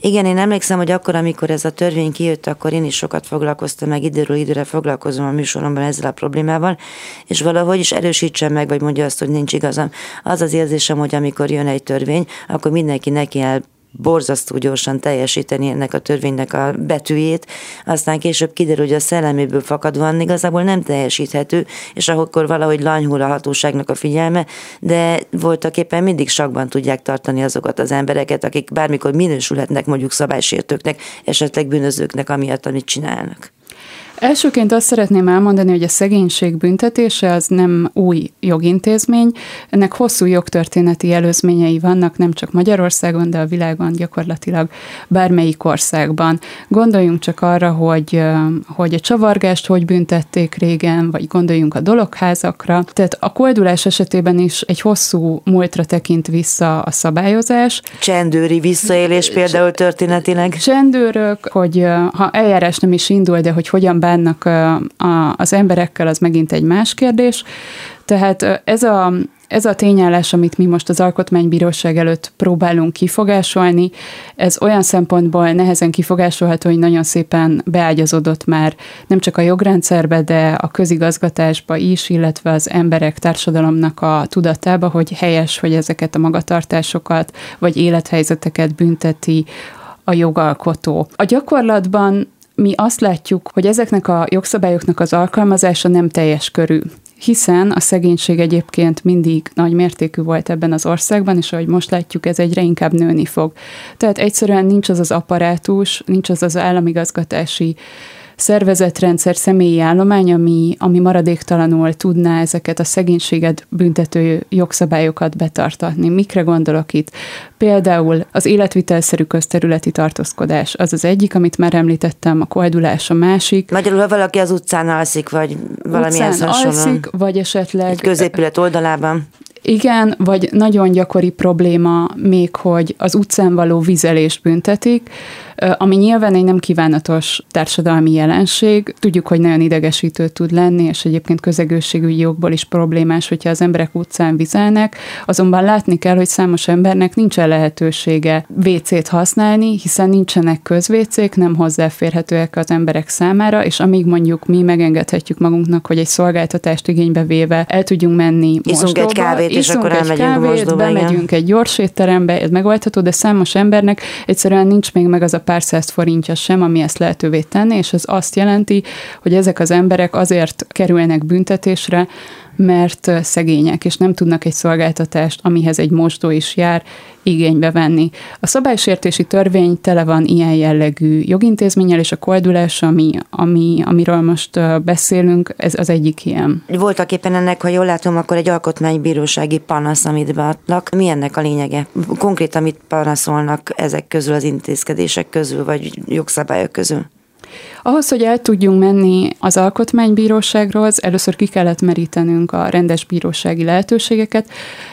Igen, én emlékszem, hogy akkor, amikor ez a törvény kijött, akkor én is sokat foglalkoztam, meg időről időre foglalkozom a műsoromban ezzel a problémával, és valahogy is erősítsem meg, vagy mondja azt, hogy nincs igazam. Az az érzésem, hogy amikor jön egy törvény, akkor mindenki neki el borzasztó gyorsan teljesíteni ennek a törvénynek a betűjét, aztán később kiderül, hogy a szelleméből fakadóan igazából nem teljesíthető, és akkor valahogy lanyhul a hatóságnak a figyelme, de voltak éppen mindig sakban tudják tartani azokat az embereket, akik bármikor minősülhetnek mondjuk szabálysértőknek, esetleg bűnözőknek, amiatt, amit csinálnak. Elsőként azt szeretném elmondani, hogy a szegénység büntetése az nem új jogintézmény, ennek hosszú jogtörténeti előzményei vannak nem csak Magyarországon, de a világon gyakorlatilag bármelyik országban. Gondoljunk csak arra, hogy, hogy a csavargást hogy büntették régen, vagy gondoljunk a dologházakra. Tehát a koldulás esetében is egy hosszú múltra tekint vissza a szabályozás. Csendőri visszaélés például történetileg. Csendőrök, hogy ha eljárás nem is indul, de hogy hogyan bánnak az emberekkel, az megint egy más kérdés. Tehát ez a, ez a tényállás, amit mi most az Alkotmánybíróság előtt próbálunk kifogásolni, ez olyan szempontból nehezen kifogásolható, hogy nagyon szépen beágyazódott már nem csak a jogrendszerbe, de a közigazgatásba is, illetve az emberek társadalomnak a tudatába, hogy helyes, hogy ezeket a magatartásokat vagy élethelyzeteket bünteti a jogalkotó. A gyakorlatban mi azt látjuk, hogy ezeknek a jogszabályoknak az alkalmazása nem teljes körű hiszen a szegénység egyébként mindig nagy mértékű volt ebben az országban, és ahogy most látjuk, ez egyre inkább nőni fog. Tehát egyszerűen nincs az az apparátus, nincs az az államigazgatási szervezetrendszer, személyi állomány, ami, ami maradéktalanul tudná ezeket a szegénységet büntető jogszabályokat betartatni. Mikre gondolok itt? Például az életvitelszerű közterületi tartózkodás, az az egyik, amit már említettem, a koldulás a másik. Magyarul, ha valaki az utcán alszik, vagy valamilyen utcán alszik, vagy esetleg... Egy középület oldalában Igen, vagy nagyon gyakori probléma még, hogy az utcán való vizelést büntetik, ami nyilván egy nem kívánatos társadalmi jelenség. Tudjuk, hogy nagyon idegesítő tud lenni, és egyébként közegőségügyi jogból is problémás, hogyha az emberek utcán vizelnek, azonban látni kell, hogy számos embernek nincsen lehetősége WC-t használni, hiszen nincsenek közvécék, nem hozzáférhetőek az emberek számára, és amíg mondjuk mi megengedhetjük magunknak, hogy egy szolgáltatást igénybe véve el tudjunk menni Iszunk egy kávét, és akkor elmegyünk kávét, mosdóba, bemegyünk igen. egy gyors étterembe, ez megoldható, de számos embernek egyszerűen nincs még meg az a pár száz forintja sem, ami ezt lehetővé tenni, és ez azt jelenti, hogy ezek az emberek azért kerülnek büntetésre, mert szegények, és nem tudnak egy szolgáltatást, amihez egy mosdó is jár, igénybe venni. A szabálysértési törvény tele van ilyen jellegű jogintézménnyel, és a koldulás, ami, ami, amiről most beszélünk, ez az egyik ilyen. Voltak éppen ennek, ha jól látom, akkor egy alkotmánybírósági panasz, amit beadnak. Mi ennek a lényege? Konkrétan mit panaszolnak ezek közül az intézkedések közül, vagy jogszabályok közül? Ahhoz, hogy el tudjunk menni az alkotmánybíróságról, először ki kellett merítenünk a rendes bírósági lehetőségeket,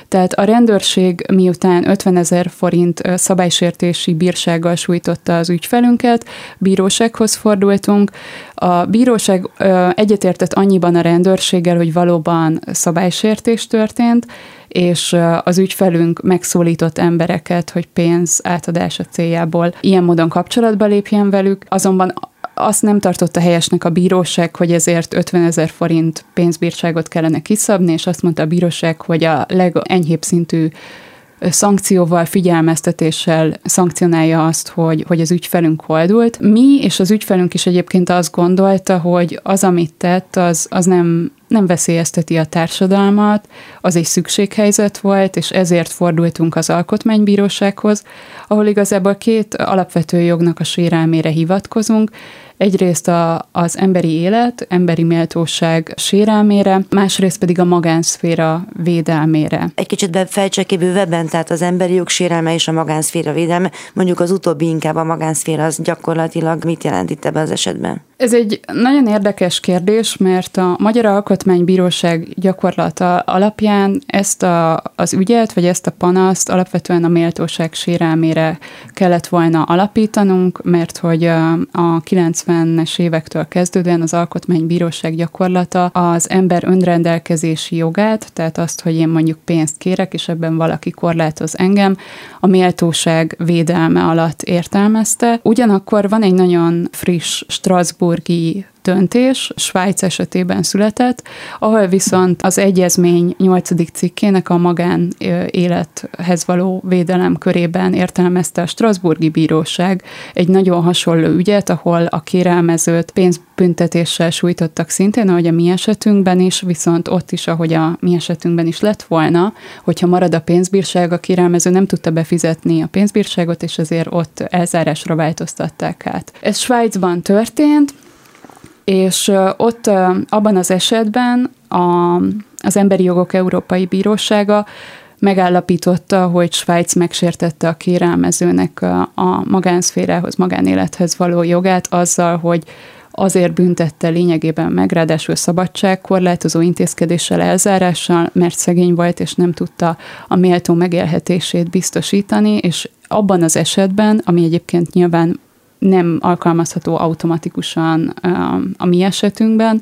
tehát a rendőrség miután 50 ezer forint szabálysértési bírsággal sújtotta az ügyfelünket, bírósághoz fordultunk. A bíróság egyetértett annyiban a rendőrséggel, hogy valóban szabálysértés történt, és az ügyfelünk megszólított embereket, hogy pénz átadása céljából ilyen módon kapcsolatba lépjen velük, azonban azt nem tartotta helyesnek a bíróság, hogy ezért 50 ezer forint pénzbírságot kellene kiszabni, és azt mondta a bíróság, hogy a legenyhébb szintű szankcióval, figyelmeztetéssel szankcionálja azt, hogy, hogy az ügyfelünk holdult. Mi és az ügyfelünk is egyébként azt gondolta, hogy az, amit tett, az, az nem, nem veszélyezteti a társadalmat, az egy szükséghelyzet volt, és ezért fordultunk az alkotmánybírósághoz, ahol igazából két alapvető jognak a sérelmére hivatkozunk, Egyrészt a, az emberi élet, emberi méltóság sérelmére, másrészt pedig a magánszféra védelmére. Egy kicsit befejtsek ki bővebben, tehát az emberi jog sérelme és a magánszféra védelme, mondjuk az utóbbi inkább a magánszféra, az gyakorlatilag mit jelent itt ebben az esetben? Ez egy nagyon érdekes kérdés, mert a Magyar Alkotmánybíróság gyakorlata alapján ezt a, az ügyet, vagy ezt a panaszt alapvetően a méltóság sérelmére kellett volna alapítanunk, mert hogy a 90-es évektől kezdődően az Alkotmánybíróság gyakorlata az ember önrendelkezési jogát, tehát azt, hogy én mondjuk pénzt kérek, és ebben valaki korlátoz engem, a méltóság védelme alatt értelmezte. Ugyanakkor van egy nagyon friss Strasbourg porque döntés Svájc esetében született, ahol viszont az egyezmény 8. cikkének a magán élethez való védelem körében értelmezte a Strasburgi Bíróság egy nagyon hasonló ügyet, ahol a kérelmezőt pénzbüntetéssel sújtottak szintén, ahogy a mi esetünkben is, viszont ott is, ahogy a mi esetünkben is lett volna, hogyha marad a pénzbírság, a kérelmező nem tudta befizetni a pénzbírságot, és ezért ott elzárásra változtatták át. Ez Svájcban történt, és ott abban az esetben a, az Emberi Jogok Európai Bírósága megállapította, hogy Svájc megsértette a kérelmezőnek a, a magánszférához, magánélethez való jogát azzal, hogy azért büntette lényegében meg, ráadásul szabadságkorlátozó intézkedéssel, elzárással, mert szegény volt, és nem tudta a méltó megélhetését biztosítani, és abban az esetben, ami egyébként nyilván nem alkalmazható automatikusan a mi esetünkben,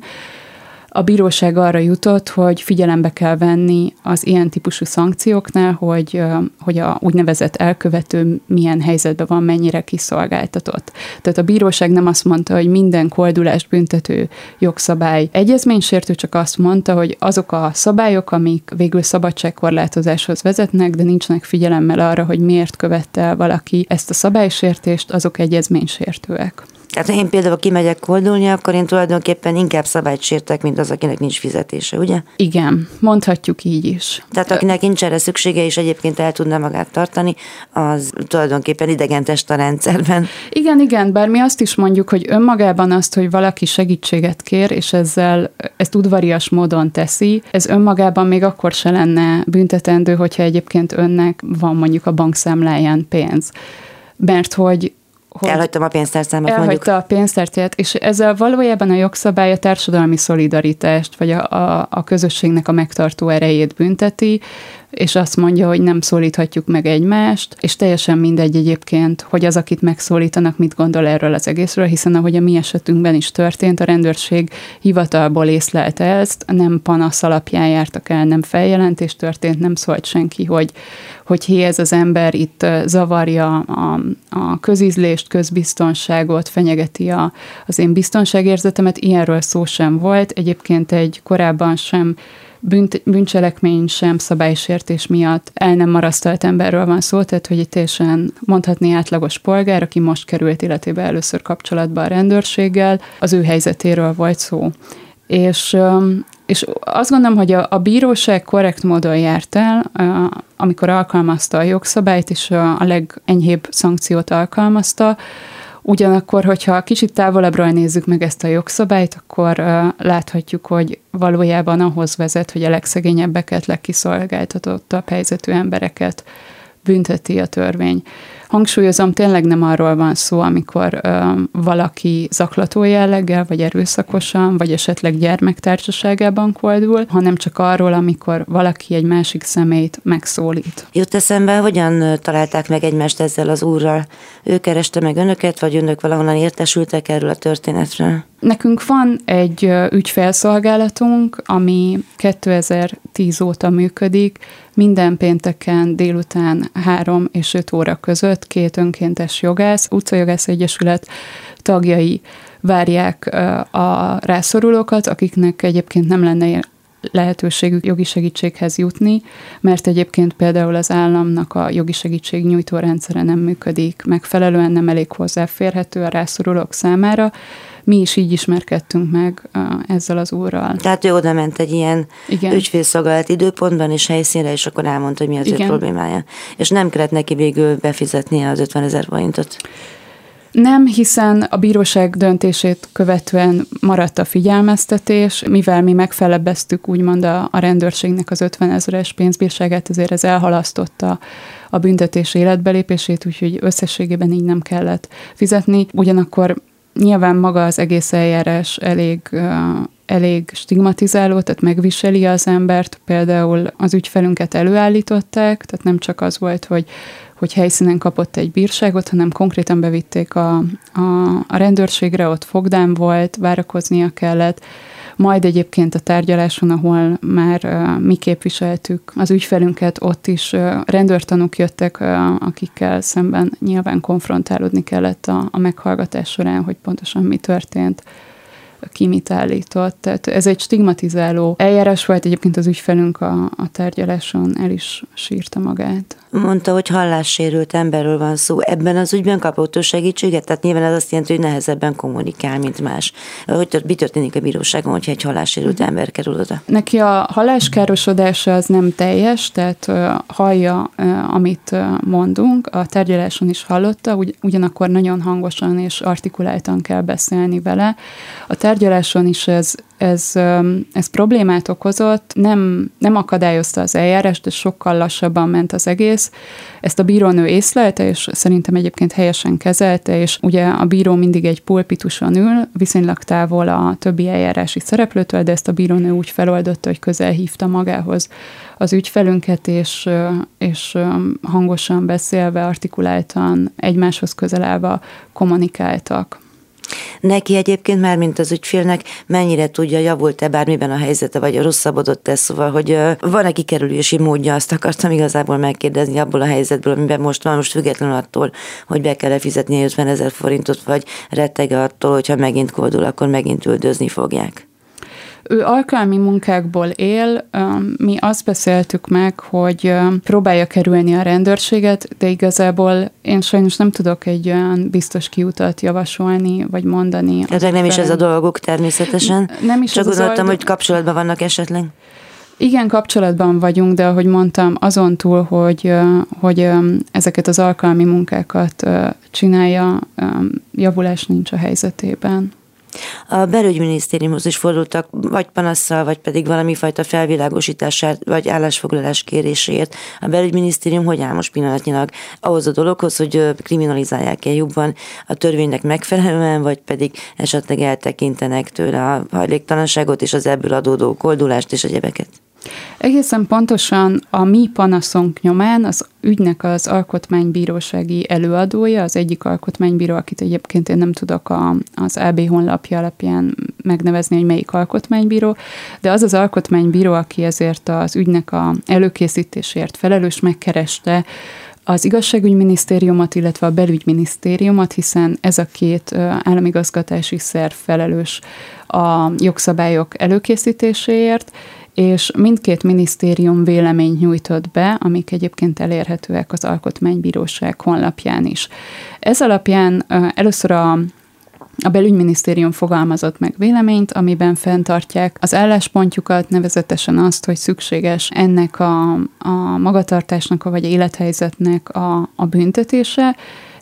a bíróság arra jutott, hogy figyelembe kell venni az ilyen típusú szankcióknál, hogy, hogy a úgynevezett elkövető milyen helyzetben van, mennyire kiszolgáltatott. Tehát a bíróság nem azt mondta, hogy minden koldulást büntető jogszabály egyezménysértő, csak azt mondta, hogy azok a szabályok, amik végül szabadságkorlátozáshoz vezetnek, de nincsenek figyelemmel arra, hogy miért követte el valaki ezt a szabálysértést, azok egyezménysértőek. Tehát ha én például kimegyek koldulni, akkor én tulajdonképpen inkább szabályt sértek, mint az, akinek nincs fizetése, ugye? Igen, mondhatjuk így is. Tehát akinek nincs erre szüksége, és egyébként el tudna magát tartani, az tulajdonképpen idegentest a rendszerben. Igen, igen, bár mi azt is mondjuk, hogy önmagában azt, hogy valaki segítséget kér, és ezzel ezt udvarias módon teszi, ez önmagában még akkor se lenne büntetendő, hogyha egyébként önnek van mondjuk a bankszámláján pénz. Mert hogy hogy elhagytam a pénztárcámat elhagyta mondjuk. a pénztárcát, és ezzel valójában a jogszabály a társadalmi szolidaritást, vagy a, a, a közösségnek a megtartó erejét bünteti, és azt mondja, hogy nem szólíthatjuk meg egymást, és teljesen mindegy egyébként, hogy az, akit megszólítanak, mit gondol erről az egészről, hiszen ahogy a mi esetünkben is történt, a rendőrség hivatalból észlelte ezt, nem panasz alapján jártak el, nem feljelentés történt, nem szólt senki, hogy, hogy hi ez az ember itt zavarja a, a közízlést, közbiztonságot, fenyegeti a, az én biztonságérzetemet, ilyenről szó sem volt. Egyébként egy korábban sem bűnt, bűncselekmény sem szabálysértés miatt el nem marasztalt emberről van szó, tehát hogy egy teljesen mondhatni átlagos polgár, aki most került életébe először kapcsolatba a rendőrséggel, az ő helyzetéről volt szó. És, és azt gondolom, hogy a, a bíróság korrekt módon járt el, amikor alkalmazta a jogszabályt, és a legenyhébb szankciót alkalmazta, Ugyanakkor, hogyha kicsit távolabbról nézzük meg ezt a jogszabályt, akkor láthatjuk, hogy valójában ahhoz vezet, hogy a legszegényebbeket, legkiszolgáltatottabb helyzetű embereket bünteti a törvény. Hangsúlyozom, tényleg nem arról van szó, amikor ö, valaki zaklató jelleggel, vagy erőszakosan, vagy esetleg gyermektársaságában koldul, hanem csak arról, amikor valaki egy másik szemét megszólít. Jut eszembe, hogyan találták meg egymást ezzel az úrral? Ő kereste meg önöket, vagy önök valahonnan értesültek erről a történetről? Nekünk van egy ügyfelszolgálatunk, ami 2010 óta működik, minden pénteken délután 3 és 5 óra között két önkéntes jogász, utcajogász egyesület tagjai várják a rászorulókat, akiknek egyébként nem lenne lehetőségük jogi segítséghez jutni, mert egyébként például az államnak a jogi segítség nyújtó rendszere nem működik megfelelően, nem elég hozzáférhető a rászorulók számára, mi is így ismerkedtünk meg ezzel az úrral. Tehát ő oda ment egy ilyen Igen. ügyfélszolgálat időpontban és helyszínre, és akkor elmondta, hogy mi az Igen. ő problémája. És nem kellett neki végül befizetnie az 50 ezer forintot. Nem, hiszen a bíróság döntését követően maradt a figyelmeztetés, mivel mi megfelebbeztük úgymond a, a rendőrségnek az 50 ezeres pénzbírságát, ezért ez elhalasztotta a büntetés életbelépését, úgyhogy összességében így nem kellett fizetni. Ugyanakkor Nyilván maga az egész eljárás elég elég stigmatizáló, tehát megviseli az embert. Például az ügyfelünket előállították, tehát nem csak az volt, hogy, hogy helyszínen kapott egy bírságot, hanem konkrétan bevitték a, a, a rendőrségre, ott fogdám volt, várakoznia kellett, majd egyébként a tárgyaláson, ahol már mi képviseltük az ügyfelünket, ott is rendőrtanúk jöttek, akikkel szemben nyilván konfrontálódni kellett a, a meghallgatás során, hogy pontosan mi történt ki mit állított. Tehát ez egy stigmatizáló eljárás volt, egyébként az ügyfelünk a, a tárgyaláson el is sírta magát. Mondta, hogy hallássérült emberről van szó. Ebben az ügyben kapott ő segítséget? Tehát nyilván ez azt jelenti, hogy nehezebben kommunikál, mint más. Hogy tört, mi történik a bíróságon, hogyha egy hallássérült ember kerül oda? Neki a halláskárosodása az nem teljes, tehát hallja, amit mondunk. A tárgyaláson is hallotta, ugy, ugyanakkor nagyon hangosan és artikuláltan kell beszélni vele. A tárgyaláson is ez ez, ez problémát okozott, nem, nem akadályozta az eljárást, de sokkal lassabban ment az egész. Ezt a bírónő észlelte, és szerintem egyébként helyesen kezelte, és ugye a bíró mindig egy pulpituson ül, viszonylag távol a többi eljárási szereplőtől, de ezt a bírónő úgy feloldotta, hogy közel hívta magához az ügyfelünket, és, és hangosan beszélve, artikuláltan, egymáshoz közel állva kommunikáltak. Neki egyébként már, mint az ügyfélnek, mennyire tudja, javult-e bármiben a helyzete, vagy rosszabbodott-e, szóval, hogy van-e kikerülési módja, azt akartam igazából megkérdezni abból a helyzetből, amiben most van, most függetlenül attól, hogy be kell fizetni 50 ezer forintot, vagy rettege attól, hogyha megint koldul, akkor megint üldözni fogják. Ő alkalmi munkákból él, mi azt beszéltük meg, hogy próbálja kerülni a rendőrséget, de igazából én sajnos nem tudok egy olyan biztos kiutat javasolni, vagy mondani. Ezek nem is ez a dolguk természetesen. Nem is Csak gondoltam, hogy kapcsolatban vannak esetleg. Igen, kapcsolatban vagyunk, de ahogy mondtam, azon túl, hogy, hogy ezeket az alkalmi munkákat csinálja, javulás nincs a helyzetében. A belügyminisztériumhoz is fordultak, vagy panasszal, vagy pedig valami fajta felvilágosítását, vagy állásfoglalás kérésért. A belügyminisztérium hogy áll most pillanatnyilag ahhoz a dologhoz, hogy kriminalizálják-e jobban a törvénynek megfelelően, vagy pedig esetleg eltekintenek tőle a hajléktalanságot és az ebből adódó koldulást és egyebeket? Egészen pontosan a mi panaszunk nyomán az ügynek az alkotmánybírósági előadója, az egyik alkotmánybíró, akit egyébként én nem tudok a, az AB honlapja alapján megnevezni, hogy melyik alkotmánybíró, de az az alkotmánybíró, aki ezért az ügynek a előkészítésért felelős, megkereste az igazságügyminisztériumot, illetve a belügyminisztériumot, hiszen ez a két államigazgatási szerv felelős a jogszabályok előkészítéséért, és mindkét minisztérium véleményt nyújtott be, amik egyébként elérhetőek az Alkotmánybíróság honlapján is. Ez alapján először a a belügyminisztérium fogalmazott meg véleményt, amiben fenntartják az álláspontjukat, nevezetesen azt, hogy szükséges ennek a, a magatartásnak, vagy élethelyzetnek a, a büntetése,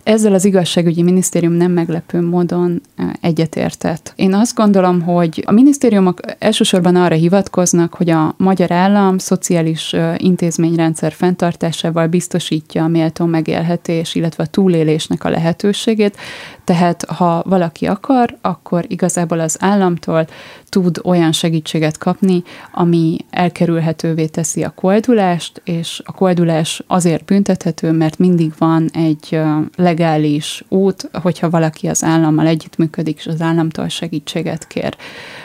ezzel az igazságügyi minisztérium nem meglepő módon egyetértett. Én azt gondolom, hogy a minisztériumok elsősorban arra hivatkoznak, hogy a magyar állam szociális intézményrendszer fenntartásával biztosítja a méltó megélhetés, illetve a túlélésnek a lehetőségét, tehát ha valaki akar, akkor igazából az államtól tud olyan segítséget kapni, ami elkerülhetővé teszi a koldulást, és a koldulás azért büntethető, mert mindig van egy legális út, hogyha valaki az állammal együttműködik, és az államtól segítséget kér.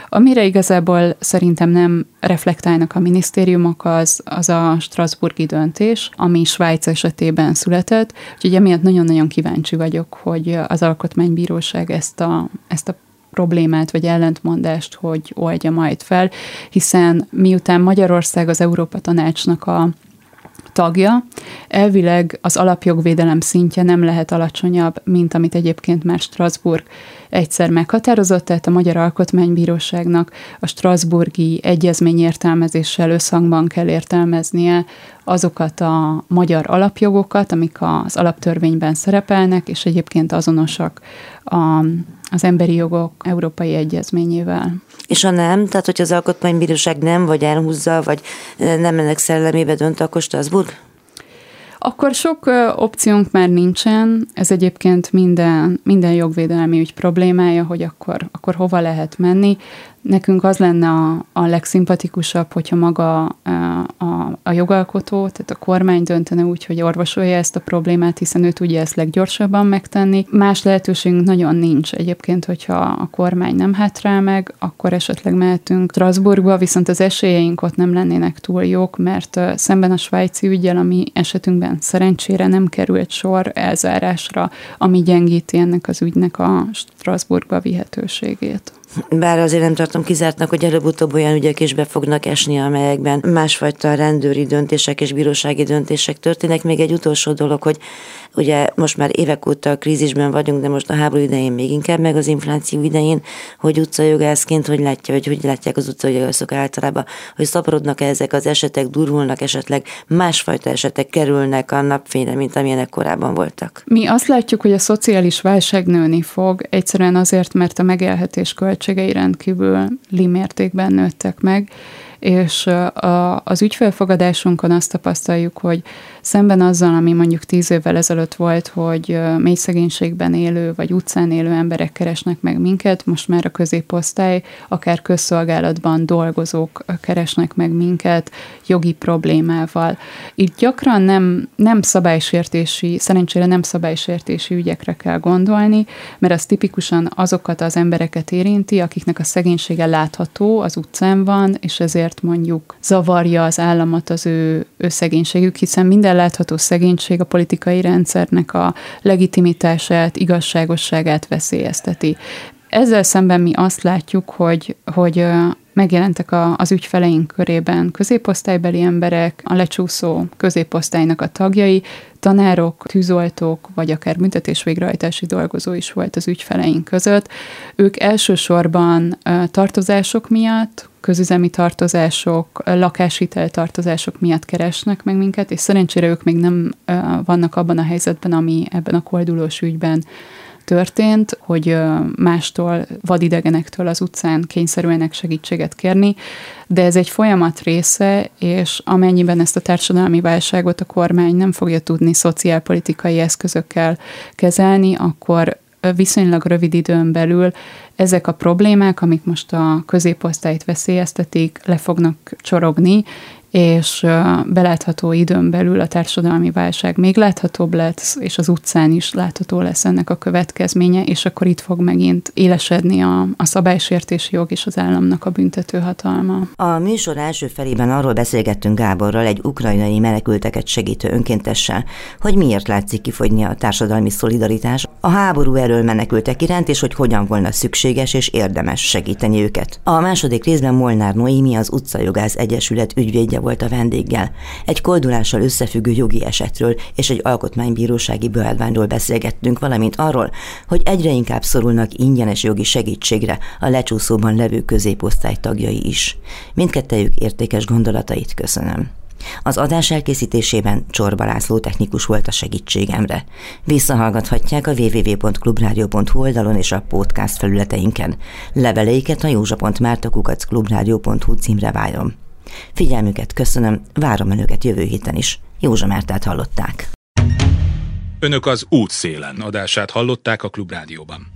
Amire igazából szerintem nem reflektálnak a minisztériumok, az, az a Strasburgi döntés, ami Svájc esetében született, úgyhogy emiatt nagyon-nagyon kíváncsi vagyok, hogy az Alkotmánybíróság ezt a, ezt a problémát vagy ellentmondást, hogy oldja majd fel, hiszen miután Magyarország az Európa Tanácsnak a tagja, elvileg az alapjogvédelem szintje nem lehet alacsonyabb, mint amit egyébként már Strasbourg egyszer meghatározott, tehát a Magyar Alkotmánybíróságnak a Strasburgi egyezmény értelmezéssel összhangban kell értelmeznie azokat a magyar alapjogokat, amik az alaptörvényben szerepelnek, és egyébként azonosak a, az emberi jogok európai egyezményével. És ha nem, tehát hogy az alkotmánybíróság nem, vagy elhúzza, vagy nem ennek szellemébe dönt, akkor Strasbourg? Akkor sok opciónk már nincsen, ez egyébként minden, minden jogvédelmi ügy problémája, hogy akkor, akkor hova lehet menni. Nekünk az lenne a, a legszimpatikusabb, hogyha maga a, a, a jogalkotó, tehát a kormány döntene úgy, hogy orvosolja ezt a problémát, hiszen ő tudja ezt leggyorsabban megtenni. Más lehetőségünk nagyon nincs egyébként, hogyha a kormány nem hátrál meg, akkor esetleg mehetünk Strasbourgba, viszont az esélyeink ott nem lennének túl jók, mert szemben a svájci ügyel, ami esetünkben szerencsére nem került sor elzárásra, ami gyengíti ennek az ügynek a Strasbourgba vihetőségét. Bár azért nem tartom kizártnak, hogy előbb-utóbb olyan ügyek is be fognak esni, amelyekben másfajta rendőri döntések és bírósági döntések történnek. Még egy utolsó dolog, hogy ugye most már évek óta a krízisben vagyunk, de most a háború idején még inkább, meg az infláció idején, hogy utcajogászként, hogy látja, hogy hogy látják az utcajogászok általában, hogy szaporodnak -e ezek az esetek, durvulnak esetleg, másfajta esetek kerülnek a napfényre, mint amilyenek korábban voltak. Mi azt látjuk, hogy a szociális válság nőni fog, egyszerűen azért, mert a megélhetés költségei rendkívül limértékben nőttek meg, és a, az ügyfelfogadásunkon azt tapasztaljuk, hogy szemben azzal, ami mondjuk tíz évvel ezelőtt volt, hogy mély szegénységben élő vagy utcán élő emberek keresnek meg minket, most már a középosztály, akár közszolgálatban dolgozók keresnek meg minket jogi problémával. Itt gyakran nem, nem szabálysértési, szerencsére nem szabálysértési ügyekre kell gondolni, mert az tipikusan azokat az embereket érinti, akiknek a szegénysége látható, az utcán van, és ezért mondjuk zavarja az államot az ő, ő szegénységük, hiszen minden látható szegénység a politikai rendszernek a legitimitását, igazságosságát veszélyezteti. Ezzel szemben mi azt látjuk, hogy, hogy megjelentek a, az ügyfeleink körében középosztálybeli emberek, a lecsúszó középosztálynak a tagjai, tanárok, tűzoltók, vagy akár büntetés végrehajtási dolgozó is volt az ügyfeleink között. Ők elsősorban tartozások miatt, közüzemi tartozások, lakáshitel tartozások miatt keresnek meg minket, és szerencsére ők még nem vannak abban a helyzetben, ami ebben a koldulós ügyben történt, hogy mástól, vadidegenektől az utcán kényszerülnek segítséget kérni, de ez egy folyamat része, és amennyiben ezt a társadalmi válságot a kormány nem fogja tudni szociálpolitikai eszközökkel kezelni, akkor viszonylag rövid időn belül ezek a problémák, amik most a középosztályt veszélyeztetik, le fognak csorogni, és belátható időn belül a társadalmi válság még láthatóbb lesz, és az utcán is látható lesz ennek a következménye, és akkor itt fog megint élesedni a, a szabálysértési jog és az államnak a büntető hatalma. A műsor első felében arról beszélgettünk Gáborral, egy ukrajnai menekülteket segítő önkéntessel, hogy miért látszik kifogyni a társadalmi szolidaritás a háború erről menekültek iránt, és hogy hogyan volna szükséges és érdemes segíteni őket. A második részben Molnár Noémi az Utcajogász Egyesület ügyvédje volt a vendéggel. Egy koldulással összefüggő jogi esetről és egy alkotmánybírósági beadványról beszélgettünk, valamint arról, hogy egyre inkább szorulnak ingyenes jogi segítségre a lecsúszóban levő középosztály tagjai is. Mindkettejük értékes gondolatait köszönöm. Az adás elkészítésében Csorba László technikus volt a segítségemre. Visszahallgathatják a www.clubradio.hu oldalon és a podcast felületeinken. Leveleiket a józsa.mártakukacklubrádió.hu címre várom. Figyelmüket köszönöm, várom önöket jövő héten is. Józsa Mártát hallották. Önök az útszélen adását hallották a Klubrádióban.